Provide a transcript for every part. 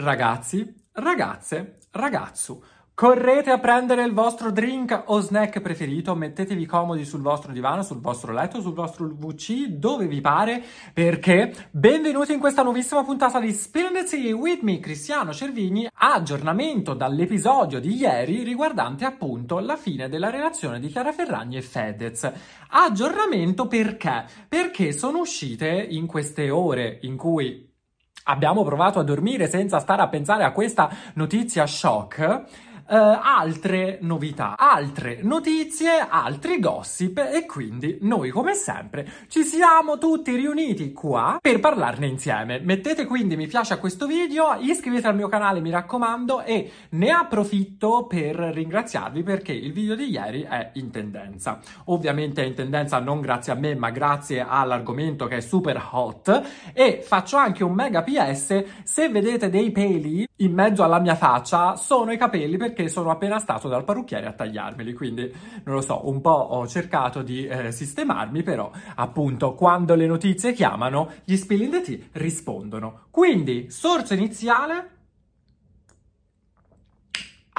Ragazzi, ragazze, ragazzu, correte a prendere il vostro drink o snack preferito, mettetevi comodi sul vostro divano, sul vostro letto, sul vostro VC, dove vi pare, perché benvenuti in questa nuovissima puntata di Spill the with me, Cristiano Cervini, aggiornamento dall'episodio di ieri riguardante appunto la fine della relazione di Chiara Ferragni e Fedez. Aggiornamento perché? Perché sono uscite in queste ore in cui abbiamo provato a dormire senza stare a pensare a questa notizia shock. Eh, altre novità, altre notizie, altri gossip e quindi noi come sempre ci siamo tutti riuniti qua per parlarne insieme. Mettete quindi mi piace a questo video, iscrivetevi al mio canale mi raccomando e ne approfitto per ringraziarvi perché il video di ieri è in tendenza. Ovviamente è in tendenza non grazie a me ma grazie all'argomento che è super hot e faccio anche un mega PS se vedete dei peli in mezzo alla mia faccia sono i capelli perché sono appena stato dal parrucchiere a tagliarmeli quindi non lo so un po' ho cercato di eh, sistemarmi però appunto quando le notizie chiamano gli spilling the tea rispondono quindi sorso iniziale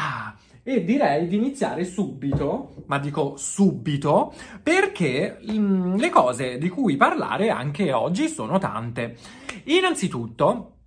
Ah, e direi di iniziare subito, ma dico subito, perché mm, le cose di cui parlare anche oggi sono tante. Innanzitutto,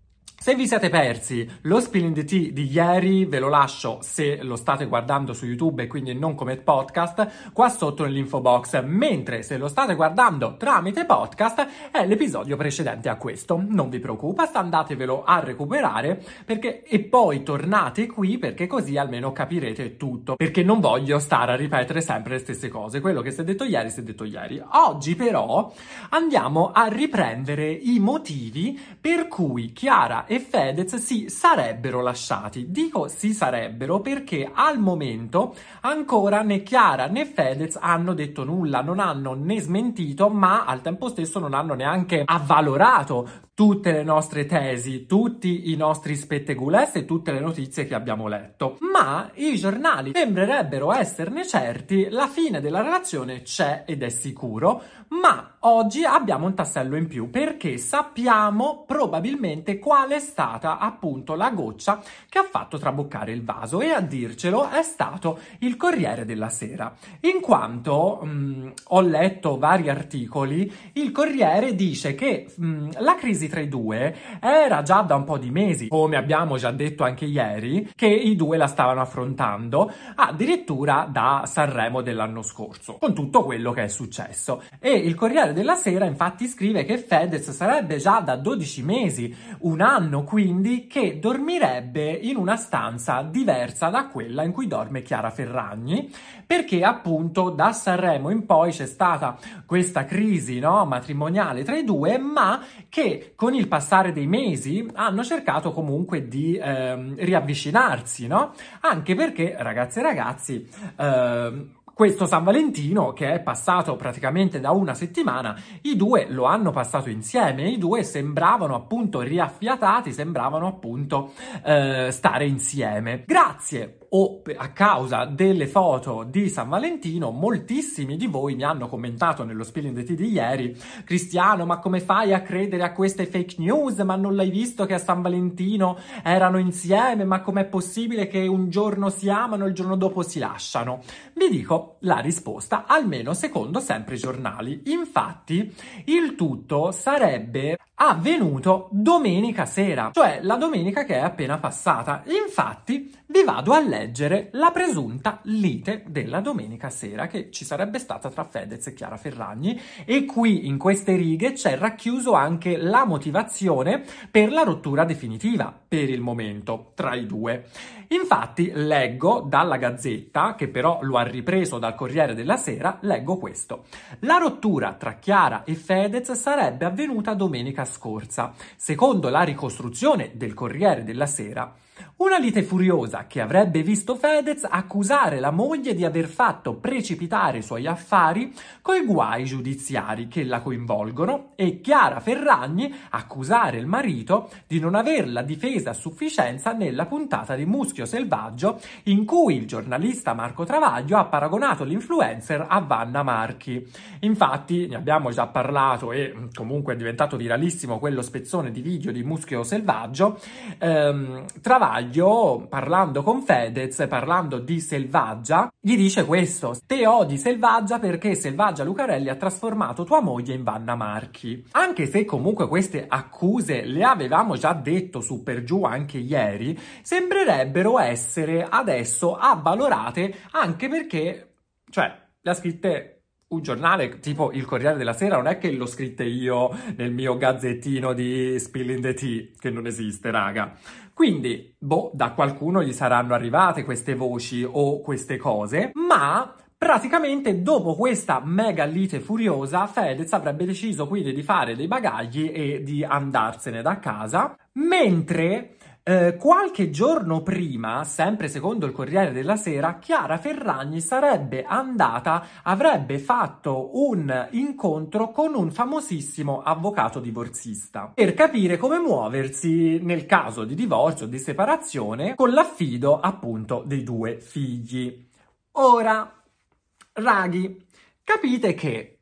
se vi siete persi lo Spilling the Tea di ieri, ve lo lascio se lo state guardando su YouTube e quindi non come podcast, qua sotto nell'info box, mentre se lo state guardando tramite podcast è l'episodio precedente a questo. Non vi preoccupate, andatevelo a recuperare perché e poi tornate qui perché così almeno capirete tutto, perché non voglio stare a ripetere sempre le stesse cose. Quello che si è detto ieri si è detto ieri. Oggi però andiamo a riprendere i motivi per cui Chiara e Fedez si sarebbero lasciati. Dico si sarebbero perché al momento ancora né Chiara né Fedez hanno detto nulla, non hanno né smentito, ma al tempo stesso non hanno neanche avvalorato tutte le nostre tesi, tutti i nostri spetteguless e tutte le notizie che abbiamo letto. Ma i giornali sembrerebbero esserne certi, la fine della relazione c'è ed è sicuro, ma oggi abbiamo un tassello in più perché sappiamo probabilmente qual è stata appunto la goccia che ha fatto traboccare il vaso e a dircelo è stato il Corriere della Sera. In quanto mh, ho letto vari articoli, il Corriere dice che mh, la crisi tra i due era già da un po' di mesi, come abbiamo già detto anche ieri, che i due la stavano affrontando, addirittura da Sanremo dell'anno scorso, con tutto quello che è successo. E il Corriere della Sera infatti scrive che Fedez sarebbe già da 12 mesi, un anno quindi, che dormirebbe in una stanza diversa da quella in cui dorme Chiara Ferragni, perché appunto da Sanremo in poi c'è stata questa crisi no, matrimoniale tra i due, ma che con il passare dei mesi hanno cercato comunque di ehm, riavvicinarsi, no? Anche perché, ragazze e ragazzi, ehm, questo San Valentino, che è passato praticamente da una settimana, i due lo hanno passato insieme, i due sembravano appunto riaffiatati, sembravano appunto eh, stare insieme. Grazie o a causa delle foto di San Valentino, moltissimi di voi mi hanno commentato nello Spilling the Tea di ieri, Cristiano, ma come fai a credere a queste fake news? Ma non l'hai visto che a San Valentino erano insieme? Ma com'è possibile che un giorno si amano e il giorno dopo si lasciano? Vi dico la risposta, almeno secondo sempre i giornali. Infatti, il tutto sarebbe avvenuto domenica sera, cioè la domenica che è appena passata. Infatti vi vado a leggere la presunta lite della domenica sera che ci sarebbe stata tra Fedez e Chiara Ferragni e qui in queste righe c'è racchiuso anche la motivazione per la rottura definitiva per il momento tra i due. Infatti leggo dalla Gazzetta, che però lo ha ripreso dal Corriere della Sera, leggo questo. La rottura tra Chiara e Fedez sarebbe avvenuta domenica scorsa. Secondo la ricostruzione del Corriere della Sera, una lite furiosa che avrebbe visto Fedez accusare la moglie di aver fatto precipitare i suoi affari coi guai giudiziari che la coinvolgono e Chiara Ferragni accusare il marito di non averla difesa a sufficienza nella puntata di Muschio Selvaggio in cui il giornalista Marco Travaglio ha paragonato l'influencer a Vanna Marchi. Infatti ne abbiamo già parlato e comunque è diventato viralissimo quello spezzone di video di Muschio Selvaggio. Ehm, Travaglio, parlando con Fedez, parlando di Selvaggia, gli dice questo: Te odi Selvaggia perché Selvaggia Lucarelli ha trasformato tua moglie in Vanna Marchi. Anche se comunque queste accuse le avevamo già detto su per giù anche ieri, sembrerebbero essere adesso avvalorate anche perché, cioè, le ha scritte un giornale tipo il Corriere della Sera non è che l'ho scritta io nel mio gazzettino di Spilling the Tea, che non esiste, raga. Quindi, boh, da qualcuno gli saranno arrivate queste voci o queste cose, ma praticamente dopo questa mega lite furiosa, Fedez avrebbe deciso quindi di fare dei bagagli e di andarsene da casa, mentre eh, qualche giorno prima, sempre secondo il Corriere della Sera, Chiara Ferragni sarebbe andata, avrebbe fatto un incontro con un famosissimo avvocato divorzista per capire come muoversi nel caso di divorzio o di separazione con l'affido appunto dei due figli. Ora, raghi, capite che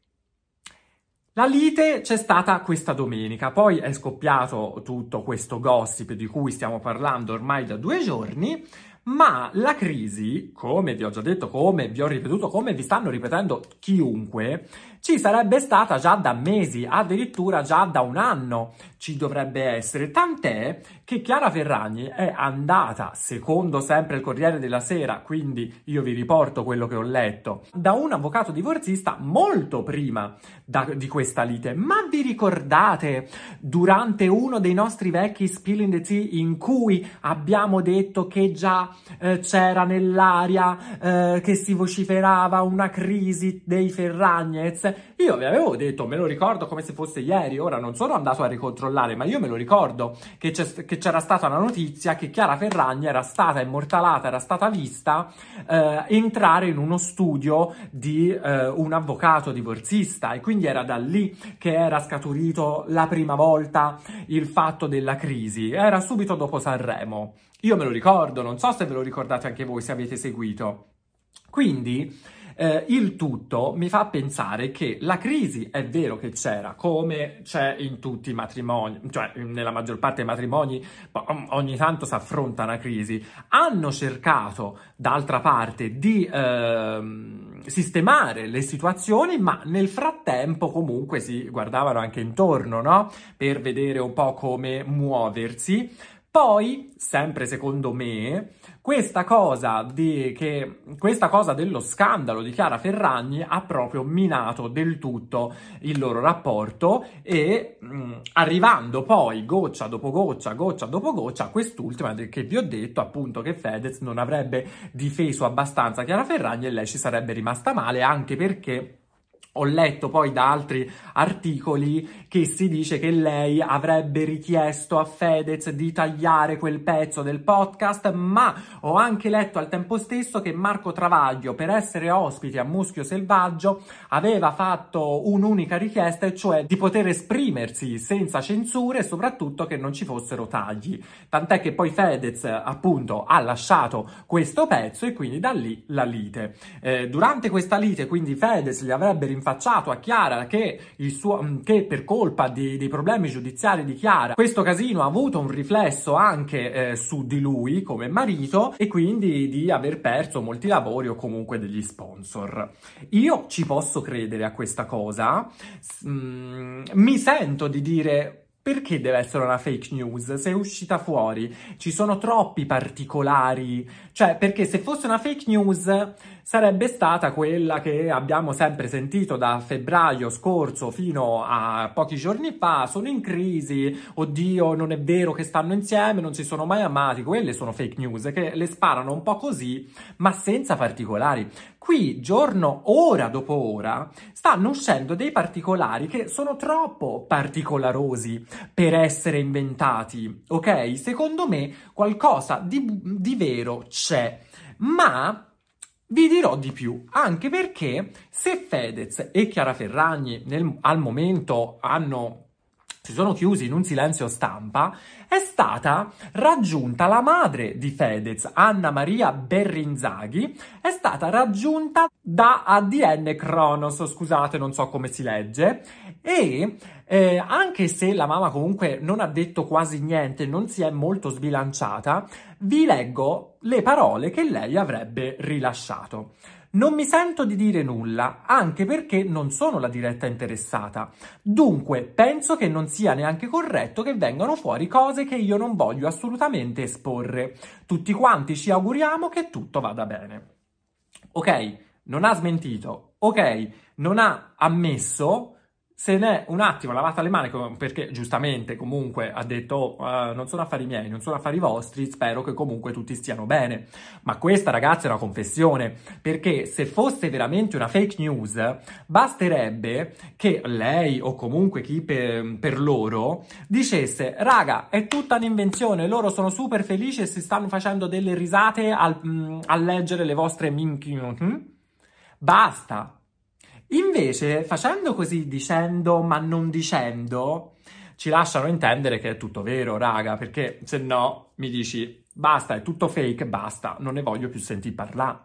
la lite c'è stata questa domenica, poi è scoppiato tutto questo gossip di cui stiamo parlando ormai da due giorni, ma la crisi, come vi ho già detto, come vi ho ripetuto, come vi stanno ripetendo chiunque, ci sarebbe stata già da mesi, addirittura già da un anno ci dovrebbe essere, tant'è che Chiara Ferragni è andata, secondo sempre il Corriere della Sera, quindi io vi riporto quello che ho letto, da un avvocato divorzista molto prima da, di questa lite. Ma vi ricordate durante uno dei nostri vecchi Spill in the Tea in cui abbiamo detto che già eh, c'era nell'aria eh, che si vociferava una crisi dei Ferragnez? Io vi avevo detto, me lo ricordo come se fosse ieri, ora non sono andato a ricontrollare, ma io me lo ricordo che, c'era stata una notizia che Chiara Ferragni era stata immortalata, era stata vista eh, entrare in uno studio di eh, un avvocato divorzista e quindi era da lì che era scaturito la prima volta il fatto della crisi, era subito dopo Sanremo. Io me lo ricordo, non so se ve lo ricordate anche voi se avete seguito. Quindi eh, il tutto mi fa pensare che la crisi è vero che c'era, come c'è in tutti i matrimoni, cioè nella maggior parte dei matrimoni ogni tanto si affronta una crisi. Hanno cercato, d'altra parte, di eh, sistemare le situazioni, ma nel frattempo comunque si guardavano anche intorno, no? Per vedere un po' come muoversi. Poi, sempre secondo me, questa cosa, di, che, questa cosa dello scandalo di Chiara Ferragni ha proprio minato del tutto il loro rapporto e mh, mm, arrivando poi goccia dopo goccia, goccia dopo goccia, quest'ultima che vi ho detto appunto che Fedez non avrebbe difeso abbastanza Chiara Ferragni e lei ci sarebbe rimasta male anche perché ho letto poi da altri articoli che si dice che lei avrebbe richiesto a Fedez di tagliare quel pezzo del podcast, ma ho anche letto al tempo stesso che Marco Travaglio, per essere ospite a Muschio Selvaggio, aveva fatto un'unica richiesta, e cioè di poter esprimersi senza censure e soprattutto che non ci fossero tagli. Tant'è che poi Fedez, appunto, ha lasciato questo pezzo e quindi da lì la lite. Eh, durante questa lite, quindi Fedez gli avrebbe rinforzati rinfacciato a Chiara che, suo, mm, che per colpa di, dei problemi giudiziari di Chiara questo casino ha avuto un riflesso anche eh, su di lui come marito e quindi di aver perso molti lavori o comunque degli sponsor. Io ci posso credere a questa cosa, mm, mi sento di dire perché deve essere una fake news? Se è uscita fuori, ci sono troppi particolari. Cioè, perché se fosse una fake news sarebbe stata quella che abbiamo sempre sentito da febbraio scorso fino a pochi giorni fa. Sono in crisi, oddio, non è vero che stanno insieme, non si sono mai amati. Quelle sono fake news che le sparano un po' così, ma senza particolari. Qui, giorno, ora dopo ora, stanno uscendo dei particolari che sono troppo particolarosi per essere inventati, ok? Secondo me qualcosa di, di vero c'è, ma vi dirò di più, anche perché se Fedez e Chiara Ferragni nel, al momento hanno si sono chiusi in un silenzio stampa, è stata raggiunta la madre di Fedez, Anna Maria Berrinzaghi, è stata raggiunta da ADN Kronos, scusate, non so come si legge, e eh, anche se la mamma comunque non ha detto quasi niente, non si è molto sbilanciata, vi leggo le parole che lei avrebbe rilasciato. Non mi sento di dire nulla, anche perché non sono la diretta interessata. Dunque, penso che non sia neanche corretto che vengano fuori cose che io non voglio assolutamente esporre. Tutti quanti ci auguriamo che tutto vada bene. Ok, non ha smentito. Ok, non ha ammesso se n'è un attimo lavata le mani perché giustamente comunque ha detto oh, uh, non sono affari miei, non sono affari vostri, spero che comunque tutti stiano bene. Ma questa ragazza è una confessione perché se fosse veramente una fake news basterebbe che lei o comunque chi per, per loro dicesse raga è tutta un'invenzione, loro sono super felici e si stanno facendo delle risate al, mm, a leggere le vostre minchi. Hm? Basta, Invece, facendo così, dicendo ma non dicendo, ci lasciano intendere che è tutto vero, raga, perché se no mi dici basta, è tutto fake, basta, non ne voglio più sentire parlare.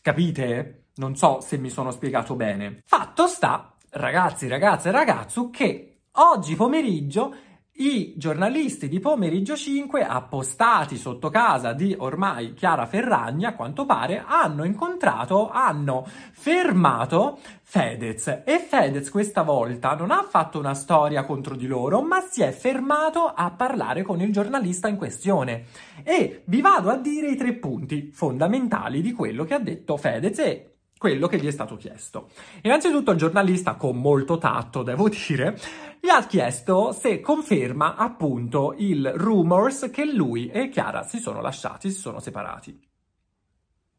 Capite? Non so se mi sono spiegato bene. Fatto sta, ragazzi, ragazze e ragazzo, che oggi pomeriggio i giornalisti di Pomeriggio 5, appostati sotto casa di ormai Chiara Ferragni, a quanto pare, hanno incontrato, hanno fermato Fedez. E Fedez questa volta non ha fatto una storia contro di loro, ma si è fermato a parlare con il giornalista in questione. E vi vado a dire i tre punti fondamentali di quello che ha detto Fedez e quello che gli è stato chiesto. Innanzitutto il giornalista, con molto tatto devo dire, gli ha chiesto se conferma appunto il rumors che lui e Chiara si sono lasciati, si sono separati.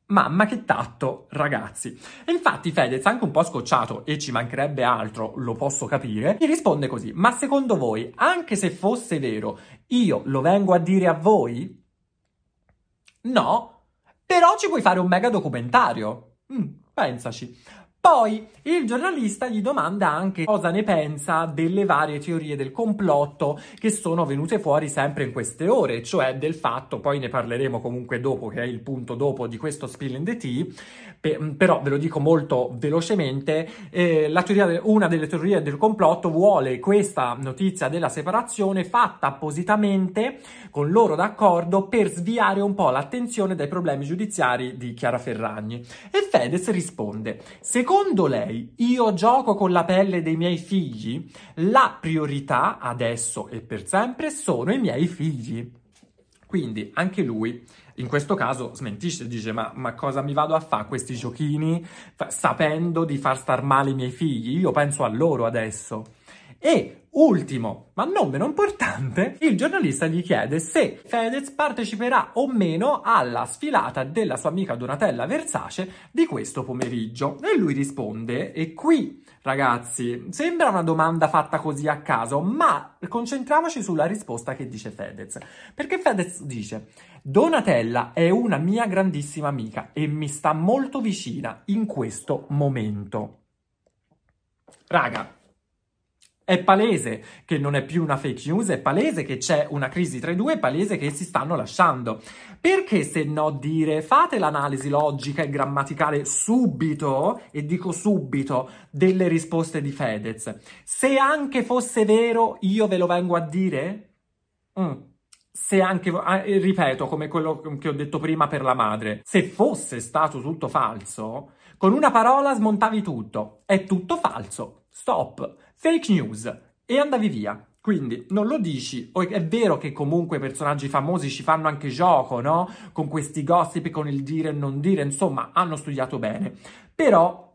Mamma che tatto, ragazzi. Infatti Fedez, anche un po' scocciato, e ci mancherebbe altro, lo posso capire, gli risponde così, ma secondo voi, anche se fosse vero, io lo vengo a dire a voi? No, però ci puoi fare un mega documentario. Mm, pensaci. Poi il giornalista gli domanda anche cosa ne pensa delle varie teorie del complotto che sono venute fuori sempre in queste ore, cioè del fatto, poi ne parleremo comunque dopo, che è il punto dopo di questo Spill in the Tea, pe- però ve lo dico molto velocemente, eh, de- una delle teorie del complotto vuole questa notizia della separazione fatta appositamente con loro d'accordo per sviare un po' l'attenzione dai problemi giudiziari di Chiara Ferragni. E Fedez risponde, secondo secondo lei io gioco con la pelle dei miei figli? La priorità adesso e per sempre sono i miei figli. Quindi anche lui in questo caso smentisce, dice ma, ma cosa mi vado a fare questi giochini f- sapendo di far star male i miei figli? Io penso a loro adesso. E ultimo, ma non meno importante, il giornalista gli chiede se Fedez parteciperà o meno alla sfilata della sua amica Donatella Versace di questo pomeriggio. E lui risponde, e qui ragazzi, sembra una domanda fatta così a caso, ma concentriamoci sulla risposta che dice Fedez. Perché Fedez dice, Donatella è una mia grandissima amica e mi sta molto vicina in questo momento. Raga, è palese che non è più una fake news, è palese che c'è una crisi tra i due, è palese che si stanno lasciando. Perché se no dire fate l'analisi logica e grammaticale subito, e dico subito, delle risposte di Fedez? Se anche fosse vero, io ve lo vengo a dire? Mm. Se anche, ah, ripeto, come quello che ho detto prima per la madre, se fosse stato tutto falso, con una parola smontavi tutto. È tutto falso. Stop fake news e andavi via. Quindi non lo dici, è vero che comunque i personaggi famosi ci fanno anche gioco, no? Con questi gossip, con il dire e non dire, insomma, hanno studiato bene. Però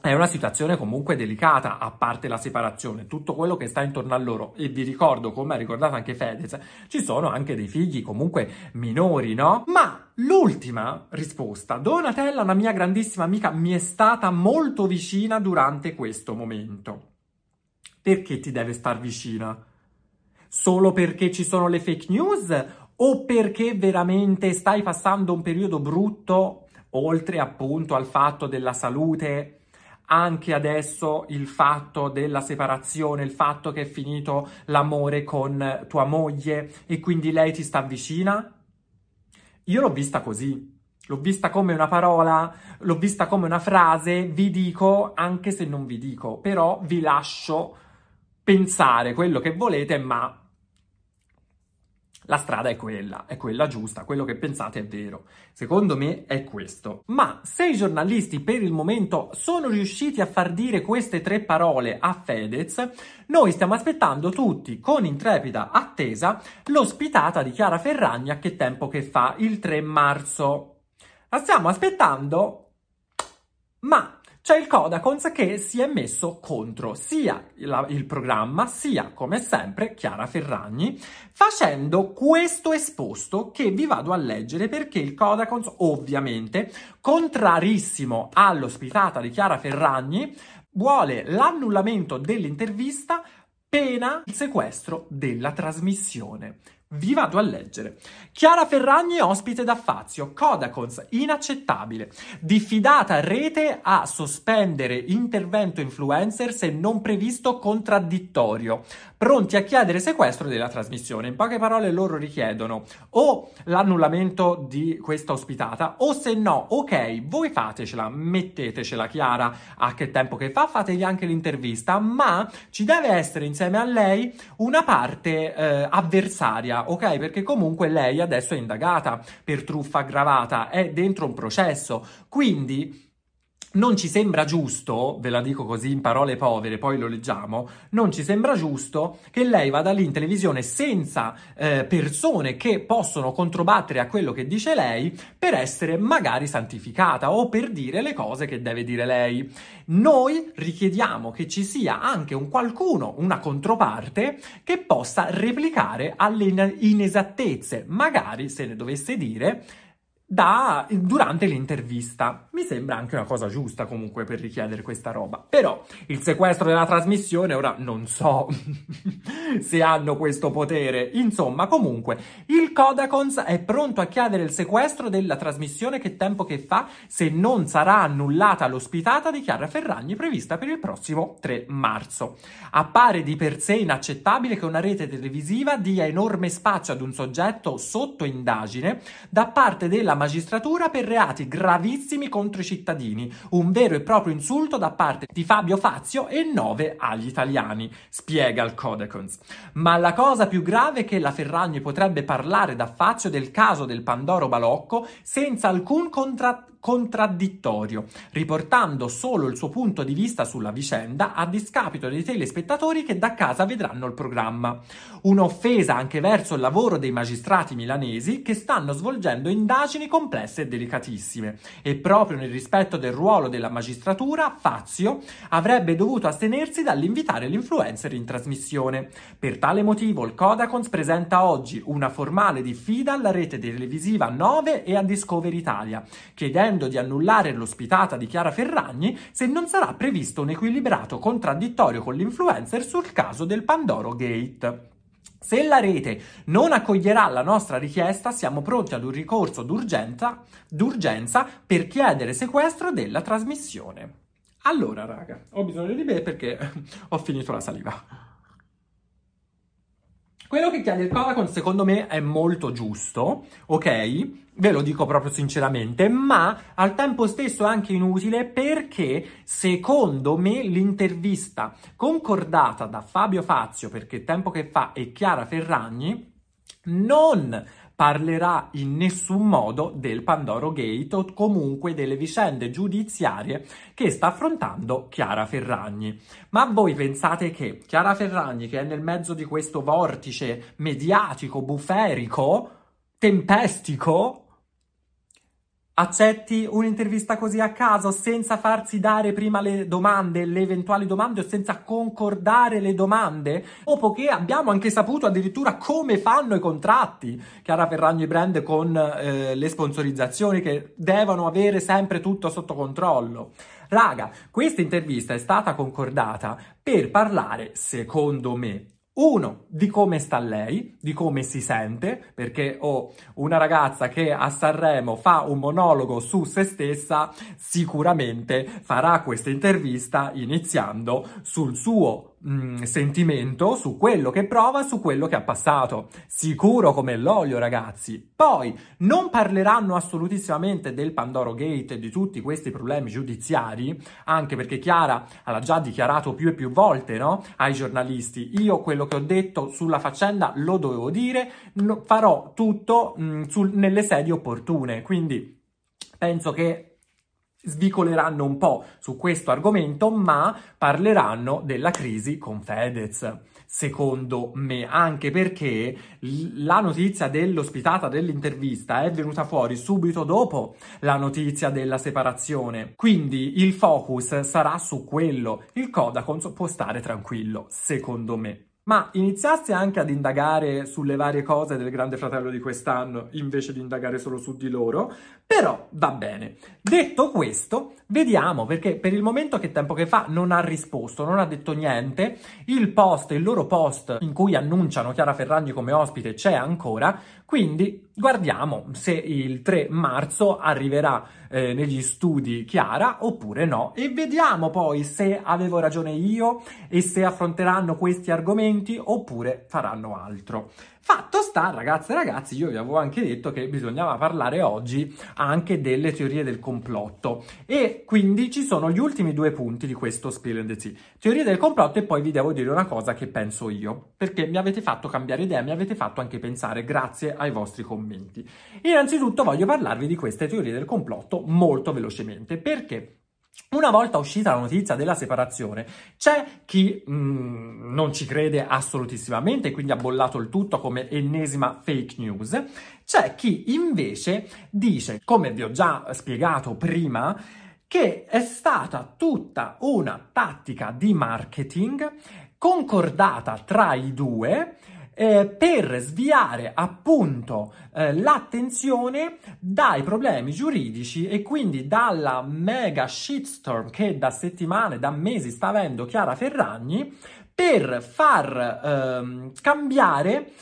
è una situazione comunque delicata, a parte la separazione, tutto quello che sta intorno a loro. E vi ricordo, come ha ricordato anche Fedez, ci sono anche dei figli comunque minori, no? Ma l'ultima risposta, Donatella, una mia grandissima amica, mi è stata molto vicina durante questo momento. Perché ti deve star vicina? Solo perché ci sono le fake news? O perché veramente stai passando un periodo brutto, oltre appunto al fatto della salute? anche adesso il fatto della separazione, il fatto che è finito l'amore con tua moglie e quindi lei ti sta vicina? Io l'ho vista così. L'ho vista come una parola, l'ho vista come una frase, vi dico anche se non vi dico, però vi lascio pensare quello che volete, ma la strada è quella, è quella giusta, quello che pensate è vero. Secondo me è questo. Ma se i giornalisti per il momento sono riusciti a far dire queste tre parole a Fedez, noi stiamo aspettando tutti con intrepida attesa l'ospitata di Chiara Ferragni a che tempo che fa, il 3 marzo. La stiamo aspettando, ma c'è il Codacons che si è messo contro sia il programma sia, come sempre, Chiara Ferragni, facendo questo esposto che vi vado a leggere perché il Codacons, ovviamente, contrarissimo all'ospitata di Chiara Ferragni, vuole l'annullamento dell'intervista pena il sequestro della trasmissione. Vi vado a leggere. Chiara Ferragni ospite da Fazio, Codacons, inaccettabile. Diffidata rete a sospendere intervento influencer se non previsto contraddittorio. Pronti a chiedere sequestro della trasmissione. In poche parole loro richiedono o l'annullamento di questa ospitata o se no, ok, voi fatecela, mettetecela Chiara a che tempo che fa, fategli anche l'intervista, ma ci deve essere insieme a lei una parte eh, avversaria ok? Perché comunque lei adesso è indagata per truffa aggravata, è dentro un processo, quindi non ci sembra giusto, ve la dico così in parole povere, poi lo leggiamo, non ci sembra giusto che lei vada lì in televisione senza eh, persone che possono controbattere a quello che dice lei per essere magari santificata o per dire le cose che deve dire lei. Noi richiediamo che ci sia anche un qualcuno, una controparte, che possa replicare alle inesattezze, magari se ne dovesse dire da, durante l'intervista. Mi sembra anche una cosa giusta comunque per richiedere questa roba. Però il sequestro della trasmissione, ora non so se hanno questo potere. Insomma, comunque, il Codacons è pronto a chiedere il sequestro della trasmissione che tempo che fa se non sarà annullata l'ospitata di Chiara Ferragni prevista per il prossimo 3 marzo. Appare di per sé inaccettabile che una rete televisiva dia enorme spazio ad un soggetto sotto indagine da parte della magistratura per reati gravissimi contro i cittadini, un vero e proprio insulto da parte di Fabio Fazio e nove agli italiani, spiega il Codecons. Ma la cosa più grave è che la Ferragni potrebbe parlare da Fazio del caso del Pandoro Balocco senza alcun contra- contraddittorio, riportando solo il suo punto di vista sulla vicenda a discapito dei telespettatori che da casa vedranno il programma. Un'offesa anche verso il lavoro dei magistrati milanesi che stanno svolgendo indagini complesse e delicatissime. E proprio nel rispetto del ruolo della magistratura, Fazio avrebbe dovuto astenersi dall'invitare l'influencer in trasmissione. Per tale motivo il Codacons presenta oggi una formale diffida alla rete televisiva 9 e a Discover Italia, chiedendo di annullare l'ospitata di Chiara Ferragni se non sarà previsto un equilibrato contraddittorio con l'influencer sul caso del Pandoro Gate. Se la rete non accoglierà la nostra richiesta, siamo pronti ad un ricorso d'urgenza, d'urgenza per chiedere sequestro della trasmissione. Allora, raga, ho bisogno di me perché ho finito la saliva. Quello che chiede il Codacon secondo me è molto giusto, ok? Ve lo dico proprio sinceramente, ma al tempo stesso anche inutile perché secondo me l'intervista concordata da Fabio Fazio, perché tempo che fa, e Chiara Ferragni, non parlerà in nessun modo del Pandoro Gate o comunque delle vicende giudiziarie che sta affrontando Chiara Ferragni. Ma voi pensate che Chiara Ferragni, che è nel mezzo di questo vortice mediatico, buferico, tempestico, accetti un'intervista così a caso senza farsi dare prima le domande, le eventuali domande o senza concordare le domande? Dopo che abbiamo anche saputo addirittura come fanno i contratti Chiara Ferragni Brand con eh, le sponsorizzazioni che devono avere sempre tutto sotto controllo. Raga, questa intervista è stata concordata per parlare, secondo me, uno, di come sta lei, di come si sente, perché ho una ragazza che a Sanremo fa un monologo su se stessa, sicuramente farà questa intervista iniziando sul suo mm, sentimento, su quello che prova, su quello che ha passato. Sicuro come l'olio, ragazzi. Poi non parleranno assolutissimamente del Pandoro Gate e di tutti questi problemi giudiziari, anche perché Chiara l'ha già dichiarato più e più volte, no? Ai giornalisti. Io quello che ho detto sulla faccenda lo dovevo dire, farò tutto mh, mm, sul, nelle sedi opportune. Quindi penso che svicoleranno un po' su questo argomento, ma parleranno della crisi con Fedez. Secondo me, anche perché la notizia dell'ospitata dell'intervista è venuta fuori subito dopo la notizia della separazione. Quindi il focus sarà su quello. Il Codacons può stare tranquillo, secondo me ma iniziasse anche ad indagare sulle varie cose del Grande Fratello di quest'anno invece di indagare solo su di loro, però va bene. Detto questo, vediamo perché per il momento che tempo che fa non ha risposto, non ha detto niente. Il post, il loro post in cui annunciano Chiara Ferragni come ospite c'è ancora, quindi guardiamo se il 3 marzo arriverà eh, negli studi Chiara oppure no e vediamo poi se avevo ragione io e se affronteranno questi argomenti oppure faranno altro. Fatto sta, ragazze e ragazzi, io vi avevo anche detto che bisognava parlare oggi anche delle teorie del complotto e quindi ci sono gli ultimi due punti di questo Spill and the Sea. Teorie del complotto e poi vi devo dire una cosa che penso io, perché mi avete fatto cambiare idea, mi avete fatto anche pensare grazie ai vostri commenti. Innanzitutto voglio parlarvi di queste teorie del complotto molto velocemente, perché una volta uscita la notizia della separazione, c'è chi mh, mm, non ci crede assolutissimamente quindi ha bollato il tutto come ennesima fake news. C'è chi invece dice, come vi ho già spiegato prima, che è stata tutta una tattica di marketing concordata tra i due eh, per sviare appunto eh, l'attenzione dai problemi giuridici e quindi dalla mega shitstorm che da settimane, da mesi sta avendo Chiara Ferragni per far ehm, cambiare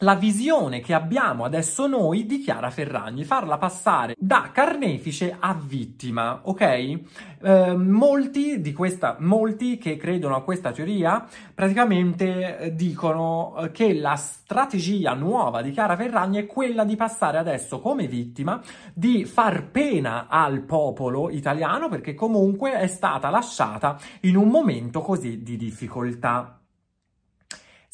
la visione che abbiamo adesso noi di Chiara Ferragni, farla passare da carnefice a vittima, ok? Eh, molti, di questa, molti che credono a questa teoria praticamente eh, dicono eh, che la strategia nuova di Chiara Ferragni è quella di passare adesso come vittima, di far pena al popolo italiano perché comunque è stata lasciata in un momento così di difficoltà.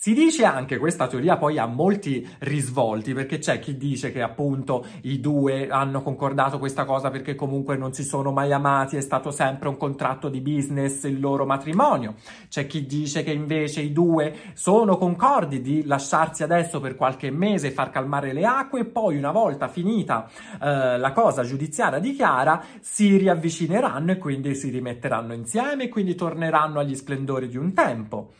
Si dice anche, questa teoria poi ha molti risvolti, perché c'è chi dice che appunto i due hanno concordato questa cosa perché comunque non si sono mai amati, è stato sempre un contratto di business il loro matrimonio. C'è chi dice che invece i due sono concordi di lasciarsi adesso per qualche mese e far calmare le acque e poi una volta finita eh, la cosa giudiziaria di Chiara si riavvicineranno e quindi si rimetteranno insieme e quindi torneranno agli splendori di un tempo.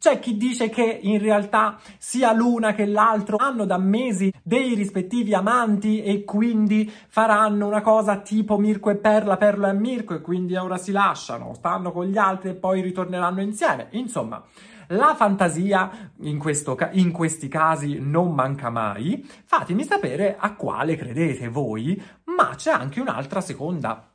C'è chi dice che in realtà sia l'una che l'altro hanno da mesi dei rispettivi amanti e quindi faranno una cosa tipo Mirko e Perla, Perla e Mirko e quindi ora si lasciano, stanno con gli altri e poi ritorneranno insieme. Insomma, la fantasia in, questo, in, questi casi non manca mai. Fatemi sapere a quale credete voi, ma c'è anche un'altra seconda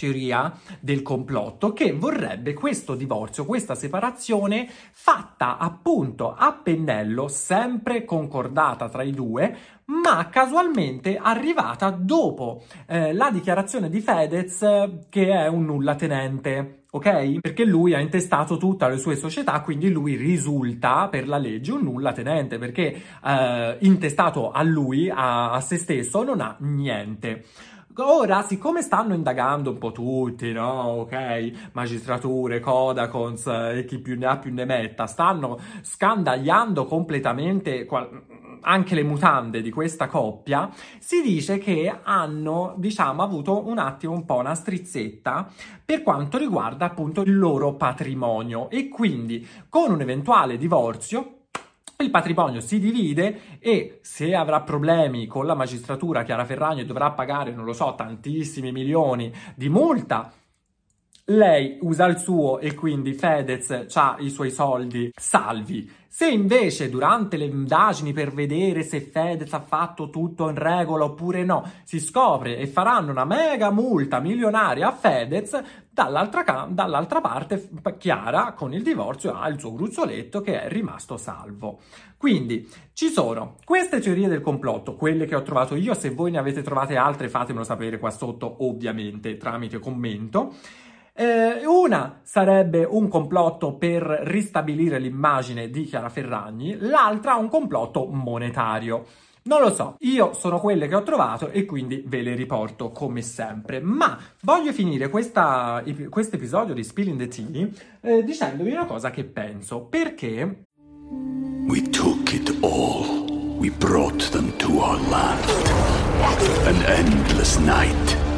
teoria del complotto che vorrebbe questo divorzio, questa separazione fatta appunto a pennello, sempre concordata tra i due, ma casualmente arrivata dopo eh, la dichiarazione di Fedez che è un nulla tenente ok? Perché lui ha intestato tutte le sue società, quindi lui risulta per la legge un nulla tenente, perché eh, intestato a lui, a, a se stesso, non ha niente. Ora, siccome stanno indagando un po' tutti, no? Ok, magistrature, Codacons e chi più ne ha più ne metta, stanno scandagliando completamente qual- anche le mutande di questa coppia, si dice che hanno, diciamo, avuto un attimo un po' una strizzetta per quanto riguarda appunto il loro patrimonio e quindi con un eventuale divorzio il patrimonio si divide e se avrà problemi con la magistratura, Chiara Ferragni dovrà pagare, non lo so, tantissimi milioni di multa. Lei usa il suo e quindi Fedez ha i suoi soldi salvi. Se invece durante le indagini per vedere se Fedez ha fatto tutto in regola oppure no, si scopre e faranno una mega multa milionaria a Fedez, dall'altra, dall'altra parte Chiara con il divorzio ha il suo gruzzoletto che è rimasto salvo. Quindi ci sono queste teorie del complotto, quelle che ho trovato io, se voi ne avete trovate altre fatemelo sapere qua sotto ovviamente tramite commento. Eh, una sarebbe un complotto per ristabilire l'immagine di Chiara Ferragni, l'altra un complotto monetario. Non lo so, io sono quelle che ho trovato e quindi ve le riporto come sempre. Ma voglio finire questo episodio di Spilling the Tea eh, dicendovi una cosa che penso, perché... We took it all. We brought them to our land. An endless night.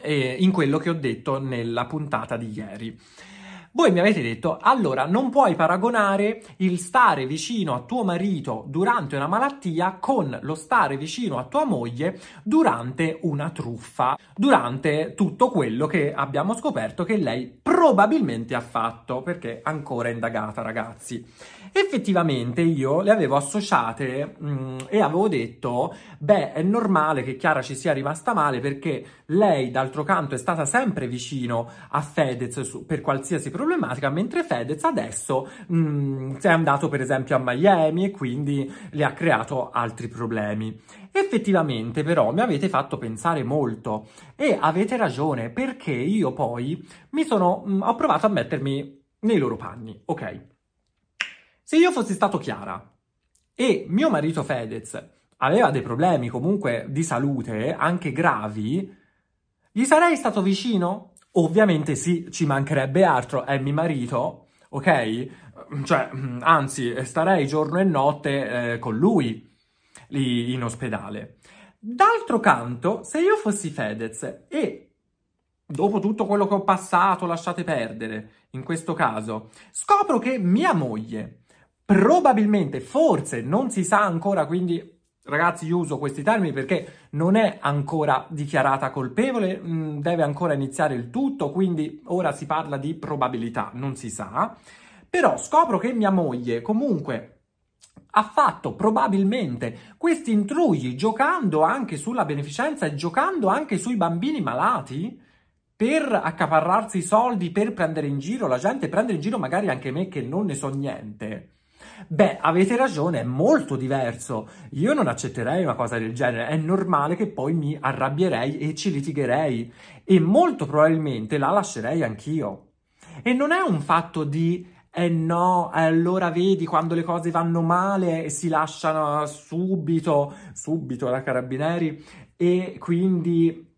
eh, in quello che ho detto nella puntata di ieri. Voi mi avete detto, allora non puoi paragonare il stare vicino a tuo marito durante una malattia con lo stare vicino a tua moglie durante una truffa, durante tutto quello che abbiamo scoperto che lei probabilmente ha fatto, perché ancora indagata, ragazzi. Effettivamente io le avevo associate mh, mm, e avevo detto, beh, è normale che Chiara ci sia rimasta male perché lei, d'altro canto, è stata sempre vicino a Fedez su, per qualsiasi problematica, mentre Fedez adesso mh, mm, è andato per esempio a Miami e quindi le ha creato altri problemi. Effettivamente però mi avete fatto pensare molto e avete ragione perché io poi mi sono, mh, mm, ho provato a mettermi nei loro panni, ok? Se io fossi stato Chiara e mio marito Fedez aveva dei problemi comunque di salute, anche gravi, gli sarei stato vicino? Ovviamente sì, ci mancherebbe altro, è mio marito, ok? Cioè, anzi, starei giorno e notte eh, con lui lì in ospedale. D'altro canto, se io fossi Fedez e dopo tutto quello che ho passato, lasciate perdere, in questo caso, scopro che mia moglie probabilmente, forse, non si sa ancora, quindi ragazzi io uso questi termini perché non è ancora dichiarata colpevole, mm, deve ancora iniziare il tutto, quindi ora si parla di probabilità, non si sa. Però scopro che mia moglie comunque ha fatto probabilmente questi intrugli giocando anche sulla beneficenza e giocando anche sui bambini malati per accaparrarsi i soldi, per prendere in giro la gente, prendere in giro magari anche me che non ne so niente. Beh, avete ragione, è molto diverso. Io non accetterei una cosa del genere. È normale che poi mi arrabbierei e ci litigherei. E molto probabilmente la lascerei anch'io. E non è un fatto di eh no, allora vedi quando le cose vanno male e si lasciano subito, subito da carabinieri e quindi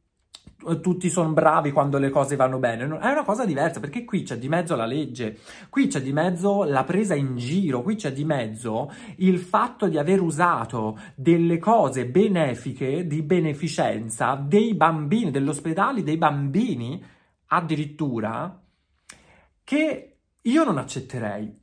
tutti sono bravi quando le cose vanno bene. È una cosa diversa perché qui c'è di mezzo la legge, qui c'è di mezzo la presa in giro, qui c'è di mezzo il fatto di aver usato delle cose benefiche, di beneficenza, dei bambini, dell'ospedale, dei bambini addirittura, che io non accetterei.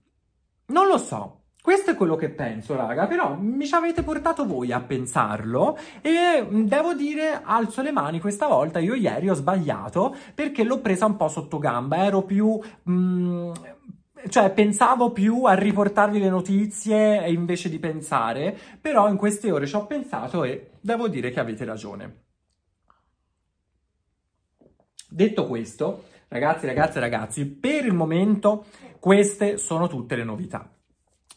Non lo so. Questo è quello che penso, raga, però mi ci avete portato voi a pensarlo e mm, devo dire, alzo le mani questa volta, io ieri ho sbagliato perché l'ho presa un po' sotto gamba, ero più... Mm, cioè, pensavo più a riportarvi le notizie invece di pensare, però in queste ore ci ho pensato e devo dire che avete ragione. Detto questo, ragazzi, ragazze, ragazzi, per il momento queste sono tutte le novità.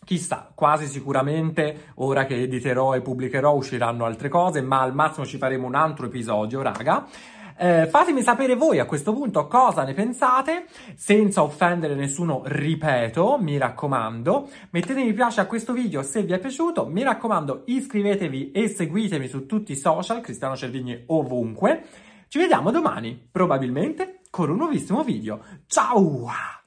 Chissà, quasi sicuramente ora che editerò e pubblicherò usciranno altre cose, ma al massimo ci faremo un altro episodio, raga. Eh, fatemi sapere voi a questo punto cosa ne pensate, senza offendere nessuno, ripeto, mi raccomando. Mettete mi piace a questo video se vi è piaciuto, mi raccomando iscrivetevi e seguitemi su tutti i social, Cristiano Cervigni ovunque. Ci vediamo domani, probabilmente con un nuovissimo video. Ciao!